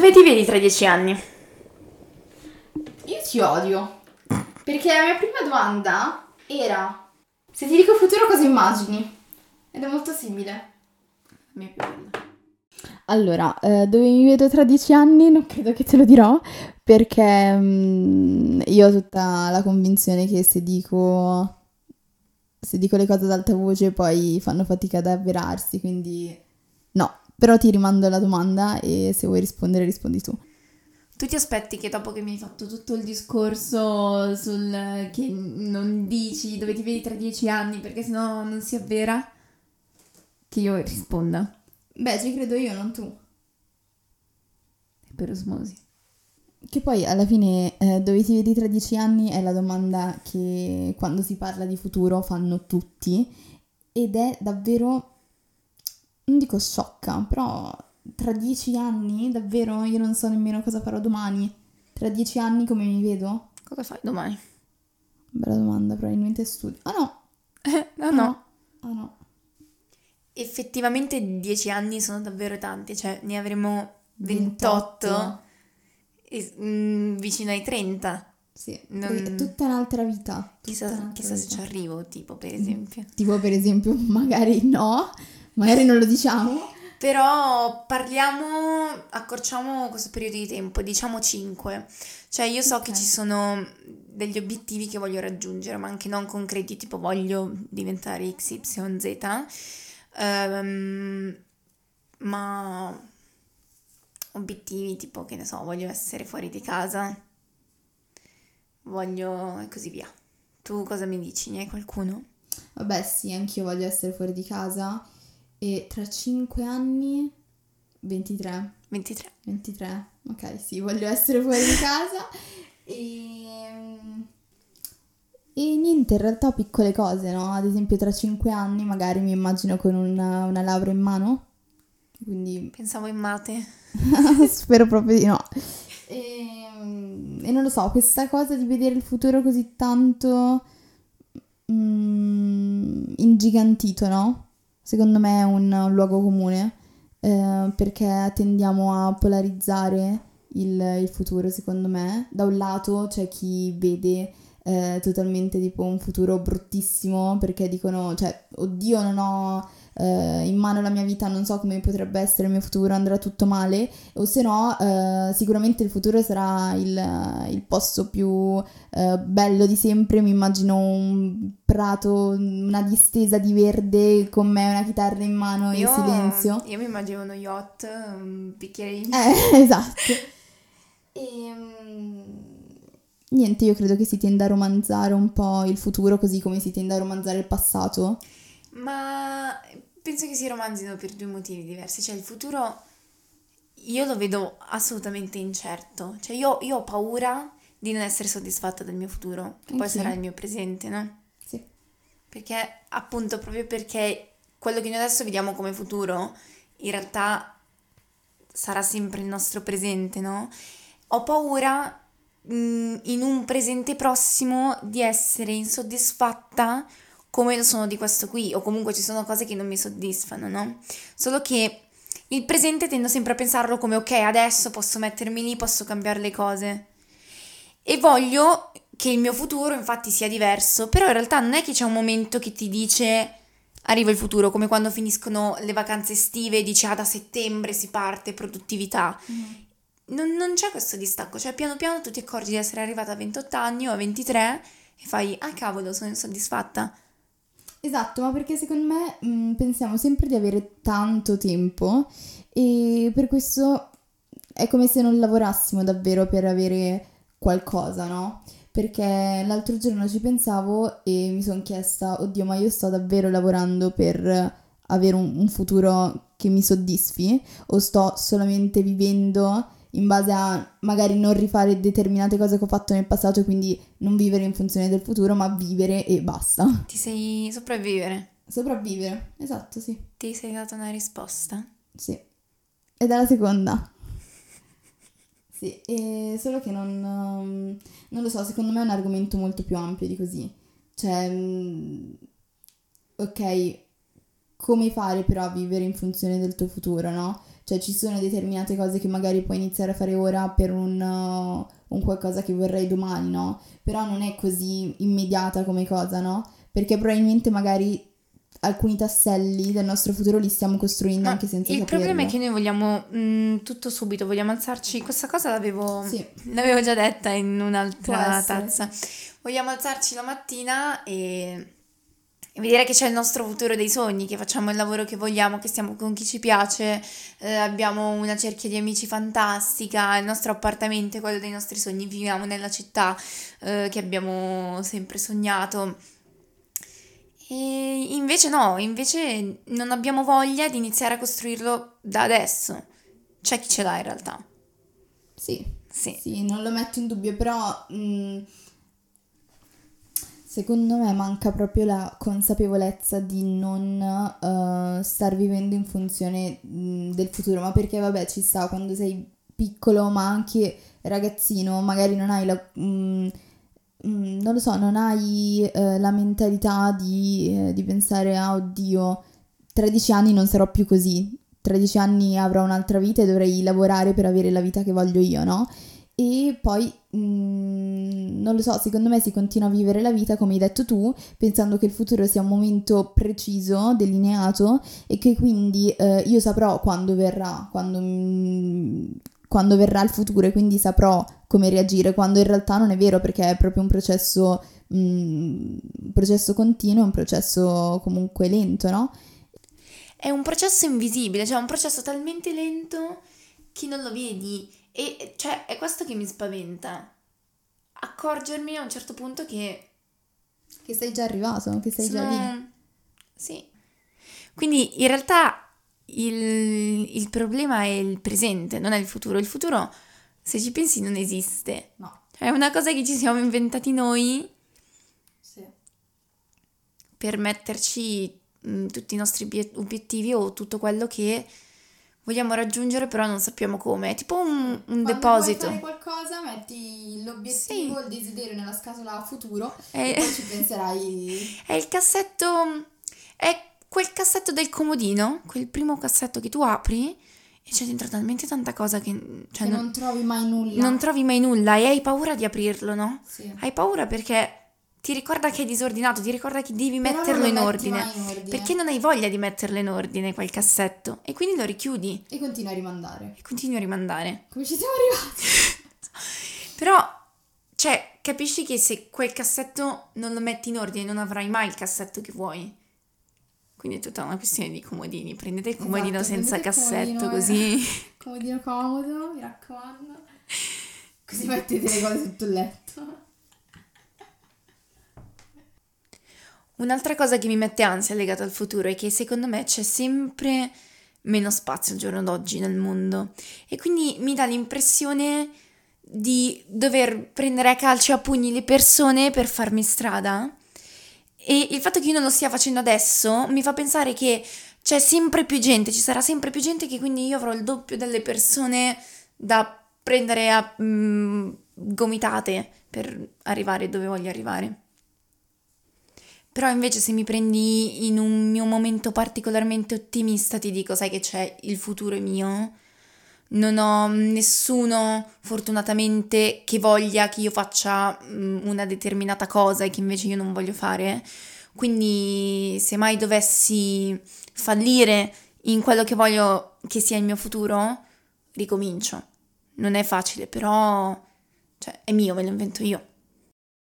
Dove ti vedi tra dieci anni? Io ti odio. Perché la mia prima domanda era: se ti dico futuro, cosa immagini? Ed è molto simile. La mia più bella. Allora, eh, dove mi vedo tra dieci anni non credo che te lo dirò perché mm, io ho tutta la convinzione che se dico, se dico le cose ad alta voce poi fanno fatica ad avverarsi, quindi no. Però ti rimando la domanda e se vuoi rispondere rispondi tu. Tu ti aspetti che dopo che mi hai fatto tutto il discorso sul che non dici dove ti vedi tra dieci anni perché sennò non si avvera, che io risponda Beh, ci credo io, non tu. per osmosi. Che poi alla fine eh, dove ti vedi tra dieci anni è la domanda che quando si parla di futuro fanno tutti ed è davvero, non dico sciocca, però tra dieci anni davvero io non so nemmeno cosa farò domani. Tra dieci anni come mi vedo? Cosa fai domani? Bella domanda, probabilmente studio. Ah no, no, no. ah no. Effettivamente dieci anni sono davvero tanti, cioè ne avremo 28, 28. e, mm, vicino ai 30. Sì, Non- è tutta un'altra vita. tutta Chissà, un'altra chissà se vita. ci arrivo, tipo, per esempio. Tipo per esempio, magari no, magari non lo diciamo. Però parliamo, accorciamo questo periodo di tempo, diciamo 5. Cioè io so che Ok. ci sono degli obiettivi che voglio raggiungere, ma anche non concreti, tipo voglio diventare XYZ. Ehm, ma obiettivi tipo, che ne so, voglio essere fuori di casa, voglio e così via. Tu cosa mi dici? Ne hai qualcuno? Vabbè, sì, anch'io voglio essere fuori di casa e tra 5 anni 23, 23. 23. Ok, sì, voglio essere fuori di casa e e niente, in realtà piccole cose, no? Ad esempio tra 5 anni magari mi immagino con una, una laurea in mano. Quindi Pensavo in mate. spero proprio di no. E, e non lo so, questa cosa di vedere il futuro così tanto mm, ingigantito, no? Secondo me è un, luogo comune eh, perché tendiamo a polarizzare il, il futuro, secondo me. Da un lato c'è chi vede eh, totalmente tipo un futuro bruttissimo perché dicono, cioè, oddio, non ho eh, in mano la mia vita, non so come potrebbe essere il mio futuro, andrà tutto male, o se no, eh, sicuramente il futuro sarà il, il posto più eh, bello di sempre. Mi immagino un prato, una distesa di verde con me, una chitarra in mano e silenzio. Io mi immagino uno yacht, un bicchiere di... Eh, esatto. E, niente, io credo che si tenda a romanzare un po' il futuro così come si tende a romanzare il passato. Ma penso che si romanzino per due motivi diversi. Cioè, il futuro io lo vedo assolutamente incerto. Cioè, io, io ho paura di non essere soddisfatta del mio futuro, che poi Anch'io. sarà il mio presente, no? Sì. Perché, appunto, proprio perché quello che noi adesso vediamo come futuro, in realtà sarà sempre il nostro presente, no? Ho paura, mh, in un presente prossimo, di essere insoddisfatta come lo sono di questo qui, o comunque ci sono cose che non mi soddisfano, no? Solo che il presente tendo sempre a pensarlo come ok, adesso posso mettermi lì, posso cambiare le cose. E voglio che il mio futuro infatti sia diverso, però in realtà non è che c'è un momento che ti dice arriva il futuro, come quando finiscono le vacanze estive e dici ah da settembre si parte, produttività. Non, non c'è questo distacco, cioè piano piano tu ti accorgi di essere arrivata a 28 anni o a 23 e fai ah cavolo sono insoddisfatta. Esatto, ma perché secondo me mh, pensiamo sempre di avere tanto tempo e per questo è come se non lavorassimo davvero per avere qualcosa, no? Perché l'altro giorno ci pensavo e mi sono chiesta, oddio, ma io sto davvero lavorando per avere un, un futuro che mi soddisfi o sto solamente vivendo in base a magari non rifare determinate cose che ho fatto nel passato e quindi non vivere in funzione del futuro, ma vivere e basta. Ti sei sopravvivere. Sopravvivere, esatto, sì. Ti sei data una risposta? Sì. Ed è la seconda. Sì, e solo che non, um, non lo so, secondo me è un argomento molto più ampio di così. Cioè, mm, ok, come fare però a vivere in funzione del tuo futuro, no? Cioè ci sono determinate cose che magari puoi iniziare a fare ora per un, uh, un qualcosa che vorrei domani, no? Però non è così immediata come cosa, no? Perché probabilmente magari alcuni tasselli del nostro futuro li stiamo costruendo Ma anche senza il saperlo. problema è che noi vogliamo mm, tutto subito, vogliamo alzarci. Questa cosa l'avevo, Sì. l'avevo già detta in un'altra tazza. Vogliamo alzarci la mattina e vedere che c'è il nostro futuro dei sogni, che facciamo il lavoro che vogliamo, che stiamo con chi ci piace, eh, abbiamo una cerchia di amici fantastica, il nostro appartamento è quello dei nostri sogni, viviamo nella città eh, che abbiamo sempre sognato. E invece no, invece non abbiamo voglia di iniziare a costruirlo da adesso. C'è chi ce l'ha in realtà. Sì, Sì. sì, non lo metto in dubbio, però mh, secondo me manca proprio la consapevolezza di non eh, star vivendo in funzione mh, del futuro, ma perché vabbè ci sta quando sei piccolo, ma anche ragazzino, magari non hai la... mh, mh, non lo so, non hai eh, la mentalità di, eh, di pensare, ah oddio, 13 anni non sarò più così, 13 anni avrò un'altra vita e dovrei lavorare per avere la vita che voglio io, no? E poi, mm, non lo so, secondo me si continua a vivere la vita, come hai detto tu, pensando che il futuro sia un momento preciso, delineato e che quindi eh, io saprò quando verrà, quando, mm, quando verrà il futuro e quindi saprò come reagire, quando in realtà non è vero perché è proprio un processo, mm, un processo continuo, un processo comunque lento, no? È un processo invisibile, cioè un processo talmente lento che non lo vedi. E cioè è questo che mi spaventa. Accorgermi a un certo punto che Che sei già arrivato, che sei già lì. sono... Sì. Quindi in realtà il, il problema è il presente, non è il futuro. Il futuro, se ci pensi, non esiste. No. È una cosa che ci siamo inventati noi Sì. per metterci mh, tutti i nostri obie- obiettivi o tutto quello che vogliamo raggiungere, però non sappiamo come. È tipo un, un deposito. Quando vuoi fare qualcosa, metti l'obiettivo, il desiderio nella scatola futuro È, e poi ci penserai. è il cassetto. È quel cassetto del comodino, quel primo cassetto che tu apri e c'è dentro talmente tanta cosa che. Cioè, che non, non trovi mai nulla. non trovi mai nulla e hai paura di aprirlo, no? Sì. Hai paura perché ti ricorda che è disordinato, ti ricorda che devi Però metterlo in ordine. in ordine. Perché non hai voglia di metterlo in ordine quel cassetto e quindi lo richiudi E continui a rimandare. e continui a rimandare. Come ci siamo arrivati? Però, cioè, capisci che se quel cassetto non lo metti in ordine non avrai mai il cassetto che vuoi. Quindi è tutta una questione di comodini. Prendete il comodino Esatto, senza il cassetto comodino, così. Comodino comodo, mi raccomando. Così mettete le cose sotto il letto. Un'altra cosa che mi mette ansia legata al futuro è che secondo me c'è sempre meno spazio al giorno d'oggi nel mondo e quindi mi dà l'impressione di dover prendere a calci e a pugni le persone per farmi strada e il fatto che io non lo stia facendo adesso mi fa pensare che c'è sempre più gente, ci sarà sempre più gente che quindi io avrò il doppio delle persone da prendere a mm, gomitate per arrivare dove voglio arrivare. Però invece se mi prendi in un mio momento particolarmente ottimista ti dico, sai che c'è, il futuro mio. Non ho nessuno fortunatamente che voglia che io faccia mm, una determinata cosa e che invece io non voglio fare. Quindi se mai dovessi fallire in quello che voglio che sia il mio futuro, ricomincio. Non è facile, però cioè, è mio, me lo invento io.